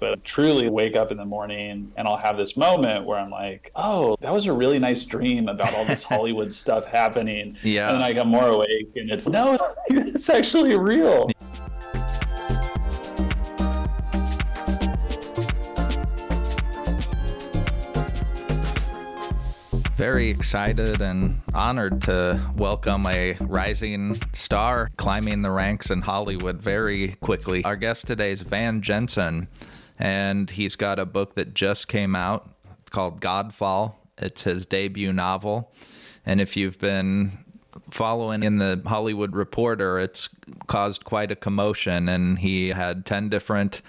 but truly wake up in the morning and I'll have this moment where I'm like, oh, that was a really nice dream about all this Hollywood stuff happening. Yeah. And then I get more awake and it's, no, it's actually real. Very excited and honored to welcome a rising star climbing the ranks in Hollywood very quickly. Our guest today is Van Jensen, and he's got a book that just came out called Godfall. It's his debut novel. And if you've been following in the Hollywood Reporter, it's caused quite a commotion, and he had 10 different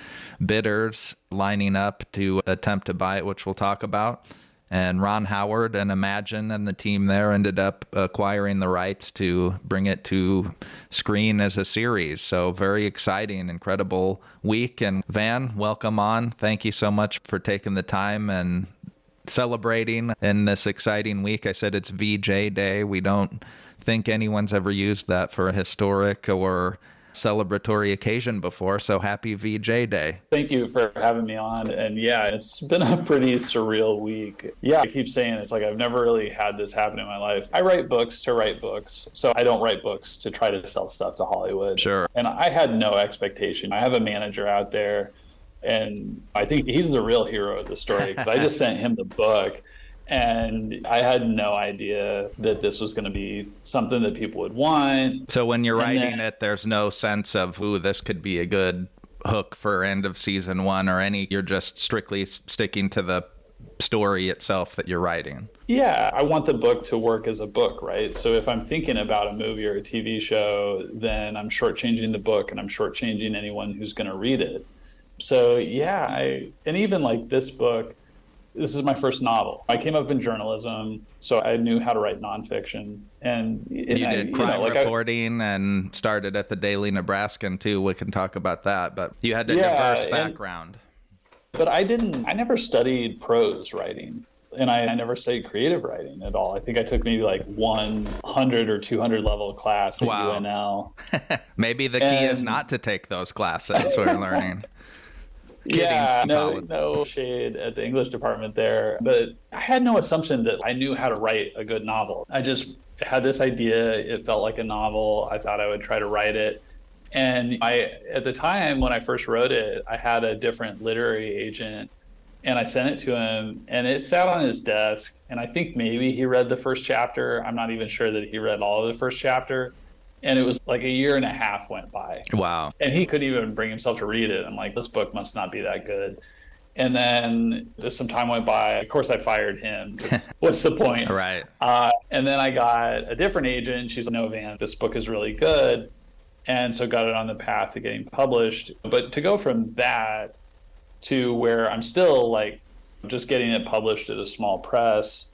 bidders lining up to attempt to buy it, which we'll talk about. And Ron Howard and Imagine and the team there ended up acquiring the rights to bring it to screen as a series. So, very exciting, incredible week. And Van, welcome on. Thank you so much for taking the time and celebrating in this exciting week. I said it's VJ Day. We don't think anyone's ever used that for a historic or celebratory occasion before. So happy VJ Day. Thank you for having me on. And yeah, it's been a pretty surreal week. Yeah, I keep saying it's like I've never really had this happen in my life. I write books to write books. So I don't write books to try to sell stuff to Hollywood. Sure. And I had no expectation. I have a manager out there and I think he's the real hero of the story because I just sent him the book and I had no idea that this was going to be something that people would want. So when you're writing then, it, there's no sense of, ooh, this could be a good hook for end of season one or any. You're just strictly sticking to the story itself that you're writing. Yeah, I want the book to work as a book, right? So if I'm thinking about a movie or a TV show, then I'm shortchanging the book and I'm shortchanging anyone who's going to read it. So yeah, I and even like this book, this is my first novel. I came up in journalism, so I knew how to write nonfiction. And, and you I, did crime you know, like reporting I, and started at the Daily Nebraskan too. We can talk about that, but you had a yeah, diverse background. And, but I didn't. I never studied prose writing. And I, I, never studied creative writing at all. I think I took maybe like 100 or 200 level class at wow. UNL. maybe the key and, is not to take those classes we're learning yeah, no, no shade at the English department there, but I had no assumption that I knew how to write a good novel. I just had this idea. It felt like a novel. I thought I would try to write it. And I, at the time when I first wrote it, I had a different literary agent and I sent it to him and it sat on his desk. And I think maybe he read the first chapter. I'm not even sure that he read all of the first chapter and it was like a year and a half went by. Wow. And he couldn't even bring himself to read it. I'm like, this book must not be that good. And then just some time went by. Of course, I fired him. What's the point? right. Uh, and then I got a different agent. She's like, no, Van, this book is really good. And so got it on the path to getting published. But to go from that to where I'm still like just getting it published at a small press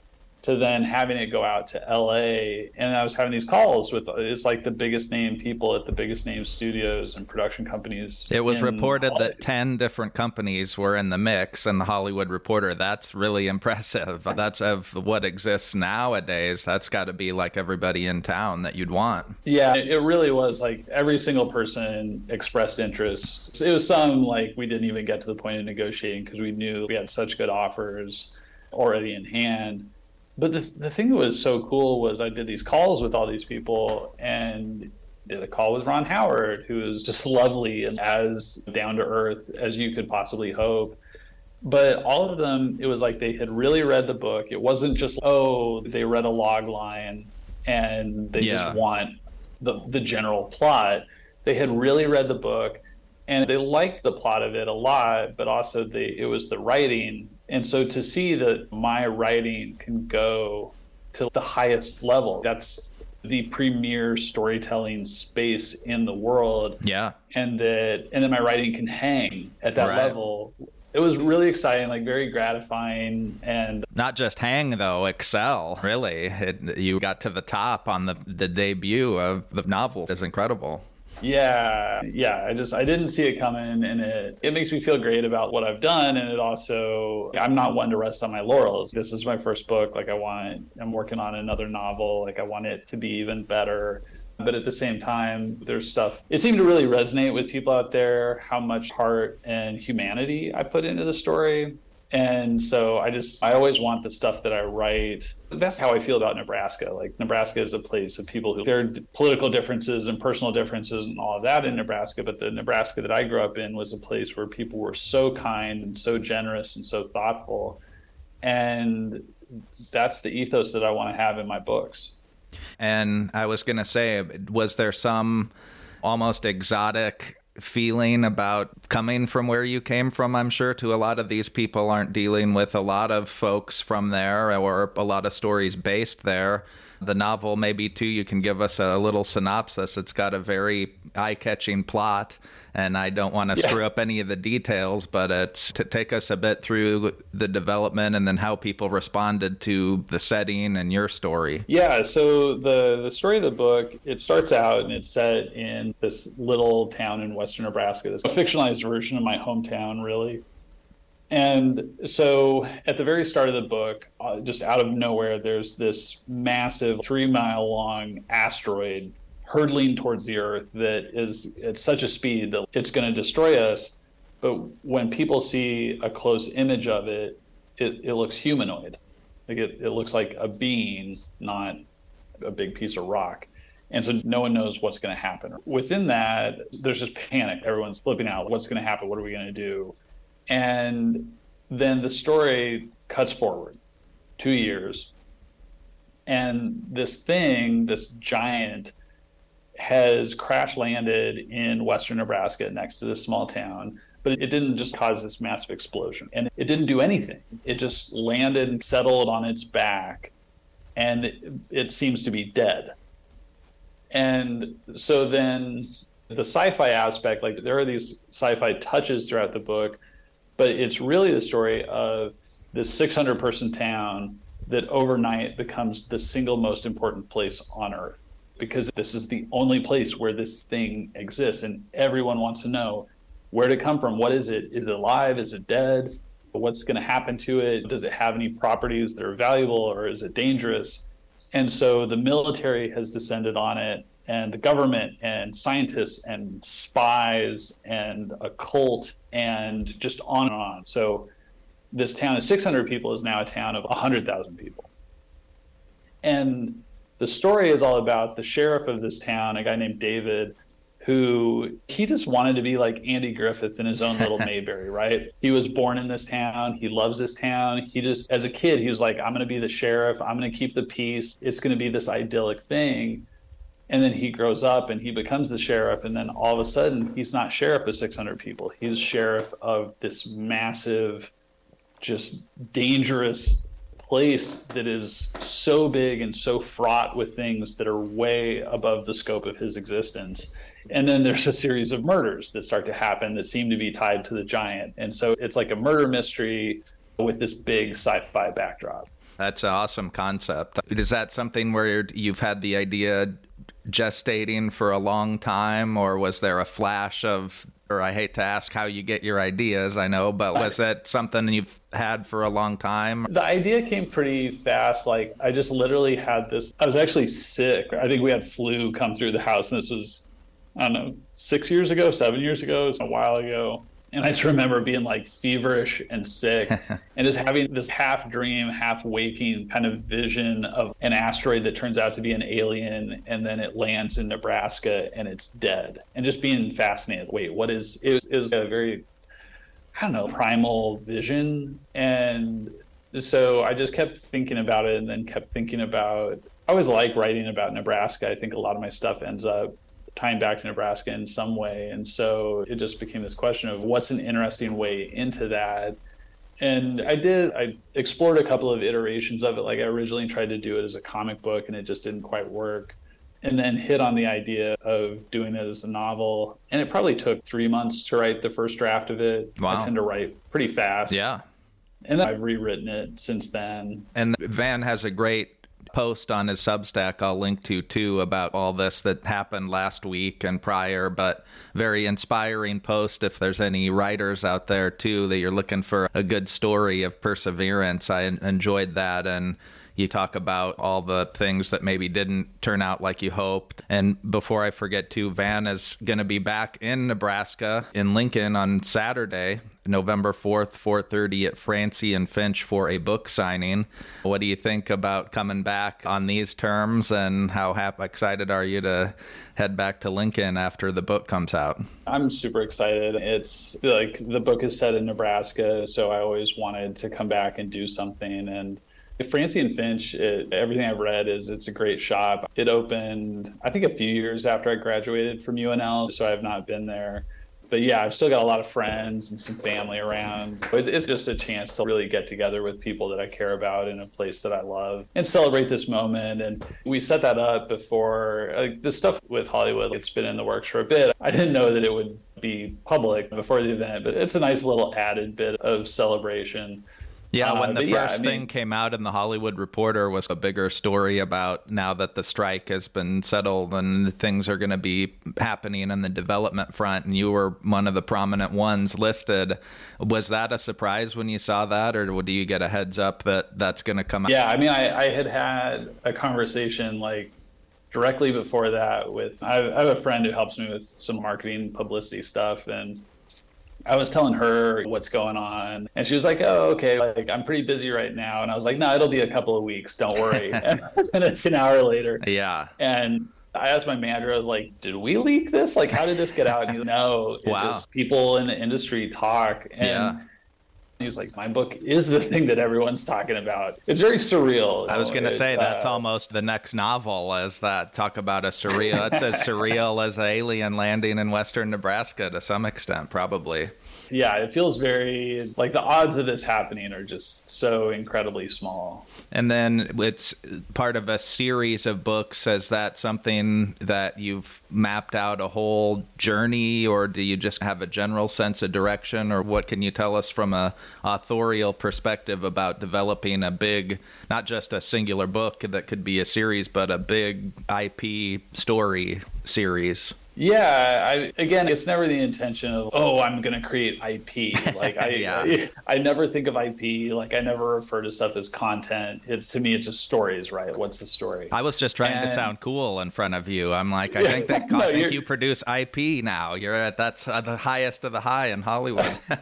to then having it go out to LA. And I was having these calls with it's like the biggest name people at the biggest name studios and production companies. It was reported Hollywood. that 10 different companies were in the mix in the Hollywood Reporter. That's really impressive. That's of what exists nowadays. That's got to be like everybody in town that you'd want. Yeah, it really was like every single person expressed interest. It was some like we didn't even get to the point of negotiating because we knew we had such good offers already in hand but the, the thing that was so cool was I did these calls with all these people and did a call with Ron Howard, who is just lovely and as down to earth as you could possibly hope. But all of them, it was like they had really read the book. It wasn't just, oh, they read a log line and they yeah. just want the, the general plot. They had really read the book and they liked the plot of it a lot, but also the, it was the writing and so to see that my writing can go to the highest level, that's the premier storytelling space in the world. Yeah. And that and then my writing can hang at that right. level. It was really exciting, like very gratifying and not just hang though, excel. Really. It, you got to the top on the the debut of the novel. It's incredible. Yeah, yeah. I just I didn't see it coming, and it it makes me feel great about what I've done, and it also I'm not one to rest on my laurels. This is my first book. Like I want, I'm working on another novel. Like I want it to be even better. But at the same time, there's stuff. It seemed to really resonate with people out there how much heart and humanity I put into the story. And so I just, I always want the stuff that I write. That's how I feel about Nebraska. Like, Nebraska is a place of people who, there are political differences and personal differences and all of that in Nebraska. But the Nebraska that I grew up in was a place where people were so kind and so generous and so thoughtful. And that's the ethos that I want to have in my books. And I was going to say, was there some almost exotic feeling about coming from where you came from? I'm sure to a lot of these people aren't dealing with a lot of folks from there or a lot of stories based there the novel, maybe too, you can give us a little synopsis. It's got a very eye catching plot, and I don't want to yeah. screw up any of the details, but it's to take us a bit through the development and then how people responded to the setting and your story. Yeah, so the, the story of the book, it starts out and it's set in this little town in western Nebraska. It's a fictionalized version of my hometown, really. And so at the very start of the book, uh, just out of nowhere, there's this massive three mile long asteroid hurtling towards the Earth that is at such a speed that it's going to destroy us. But when people see a close image of it, it, it looks humanoid. Like it, it looks like a being, not a big piece of rock. And so no one knows what's going to happen. Within that, there's just panic. Everyone's flipping out. What's going to happen? What are we going to do? And then the story cuts forward two years. And this thing, this giant, has crash landed in western Nebraska next to this small town. But it didn't just cause this massive explosion. And it didn't do anything. It just landed and settled on its back. And it, it seems to be dead. And so then the sci fi aspect, like there are these sci fi touches throughout the book but it's really the story of this 600 person town that overnight becomes the single most important place on earth because this is the only place where this thing exists and everyone wants to know where it come from? What is it? Is it alive? Is it dead? What's going to happen to it? Does it have any properties that are valuable or is it dangerous? And so the military has descended on it and the government and scientists and spies and a cult and just on and on. So this town of 600 people is now a town of 100,000 people. And the story is all about the sheriff of this town, a guy named David, who he just wanted to be like Andy Griffith in his own little Mayberry, right? He was born in this town. He loves this town. He just, as a kid, he was like, I'm going to be the sheriff. I'm going to keep the peace. It's going to be this idyllic thing and then he grows up and he becomes the sheriff and then all of a sudden he's not sheriff of 600 people. He's sheriff of this massive just dangerous place that is so big and so fraught with things that are way above the scope of his existence. And then there's a series of murders that start to happen that seem to be tied to the giant. And so it's like a murder mystery with this big sci-fi backdrop. That's an awesome concept. Is that something where you've had the idea gestating for a long time, or was there a flash of? Or I hate to ask how you get your ideas, I know, but was that something you've had for a long time? The idea came pretty fast. Like I just literally had this. I was actually sick. I think we had flu come through the house, and this was I don't know six years ago, seven years ago, it was a while ago and I just remember being like feverish and sick and just having this half dream, half waking kind of vision of an asteroid that turns out to be an alien and then it lands in Nebraska and it's dead. And just being fascinated. Wait, what is it was, it was a very I don't know, primal vision. And so I just kept thinking about it and then kept thinking about I always like writing about Nebraska. I think a lot of my stuff ends up tying back to Nebraska in some way. And so it just became this question of what's an interesting way into that. And I did, I explored a couple of iterations of it. Like I originally tried to do it as a comic book and it just didn't quite work. And then hit on the idea of doing it as a novel. And it probably took three months to write the first draft of it. Wow. I tend to write pretty fast. Yeah. And then I've rewritten it since then. And Van has a great post on his Substack I'll link to too about all this that happened last week and prior, but very inspiring post if there's any writers out there too that you're looking for a good story of perseverance. I enjoyed that and You talk about all the things that maybe didn't turn out like you hoped. And before I forget too, Van is going to be back in Nebraska in Lincoln on Saturday, November 4th, 4:30 at Francie and Finch for a book signing. What do you think about coming back on these terms and how happy, excited are you to head back to Lincoln after the book comes out? I'm super excited. It's like the book is set in Nebraska, so I always wanted to come back and do something and Francie and Finch, it, everything I've read is it's a great shop. It opened, I think, a few years after I graduated from UNL, so I've not been there. But yeah, I've still got a lot of friends and some family around. It's just a chance to really get together with people that I care about in a place that I love and celebrate this moment. And we set that up before like, the stuff with Hollywood. It's been in the works for a bit. I didn't know that it would be public before the event, but it's a nice little added bit of celebration. Yeah, when uh, the first yeah, I mean, thing came out in the Hollywood Reporter was a bigger story about now that the strike has been settled and things are going to be happening in the development front, and you were one of the prominent ones listed. Was that a surprise when you saw that, or do you get a heads up that that's going to come out? Yeah, I mean, I, I had had a conversation like directly before that with I have a friend who helps me with some marketing publicity stuff and I was telling her what's going on, and she was like, "Oh, okay. Like I'm pretty busy right now." And I was like, "No, it'll be a couple of weeks. Don't worry." and, it's an hour later. Yeah. And I asked my manager, I was like, "Did we leak this? Like, how did this get out?" And he's like, "No, it's wow. just people in the industry talk." And yeah. He's like, my book is the thing that everyone's talking about. It's very surreal. I was going to say that's uh, almost the next novel, as that talk about a surreal. It's as surreal as a alien landing in western Nebraska to some extent, probably yeah, it feels very like the odds of this happening are just so incredibly small. And then it's part of a series of books. Is that something that you've mapped out a whole journey, or do you just have a general sense of direction, or what can you tell us from a authorial perspective about developing a big, not just a singular book that could be a series, but a big IP story series? Yeah, I, again, it's never the intention of oh, I'm going to create IP. Like I, yeah. I, I, never think of IP. Like I never refer to stuff as content. It's to me, it's just stories, right? What's the story? I was just trying and, to sound cool in front of you. I'm like, I think that no, you produce IP now. You're at that's the highest of the high in Hollywood.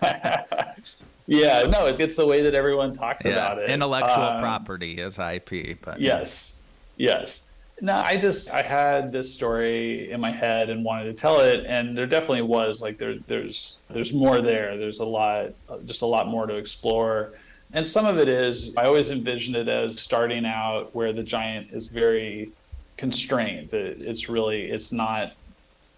yeah, no, it's, it's the way that everyone talks yeah. about it. Intellectual um, property is IP, but yes, yes. No, I just I had this story in my head and wanted to tell it, and there definitely was like there there's there's more there. There's a lot, just a lot more to explore, and some of it is I always envisioned it as starting out where the giant is very constrained. That it's really it's not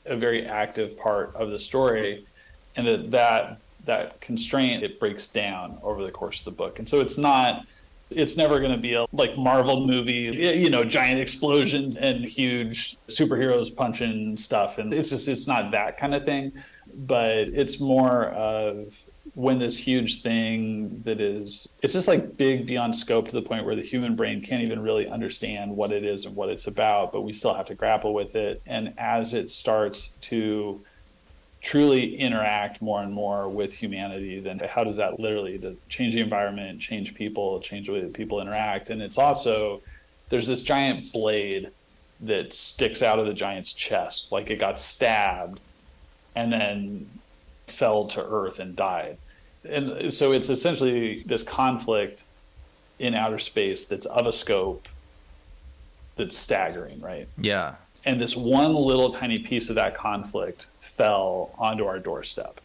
a very active part of the story, and that that that constraint it breaks down over the course of the book, and so it's not it's never going to be a like Marvel movie, you know, giant explosions and huge superheroes punching stuff. And it's just, it's not that kind of thing. But it's more of when this huge thing that is, it's just like big beyond scope to the point where the human brain can't even really understand what it is and what it's about, but we still have to grapple with it. And as it starts to, truly interact more and more with humanity, then how does that literally to change the environment, change people, change the way that people interact? And it's also there's this giant blade that sticks out of the giant's chest, like it got stabbed and then fell to earth and died. And so it's essentially this conflict in outer space that's of a scope that's staggering, right? Yeah. And this one little tiny piece of that conflict fell onto our doorstep.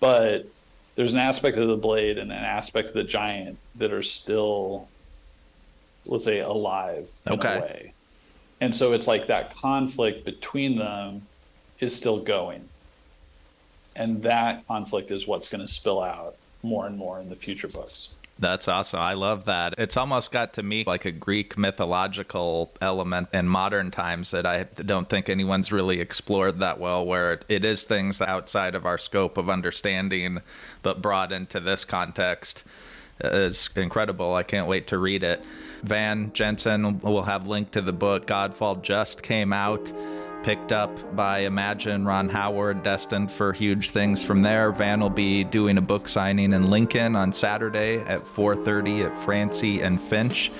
But there's an aspect of the blade and an aspect of the giant that are still, let's say, alive in okay. a way. And so it's like that conflict between them is still going. And that conflict is what's going to spill out more and more in the future books. That's awesome. I love that. It's almost got to me like a Greek mythological element in modern times that I don't think anyone's really explored that well, where it is things outside of our scope of understanding, but brought into this context. It's incredible. I can't wait to read it. Van Jensen will have link to the book. Godfall just came out picked up by Imagine Ron Howard, destined for huge things from there. Van will be doing a book signing in Lincoln on Saturday at 4:30 at Francie and Finch.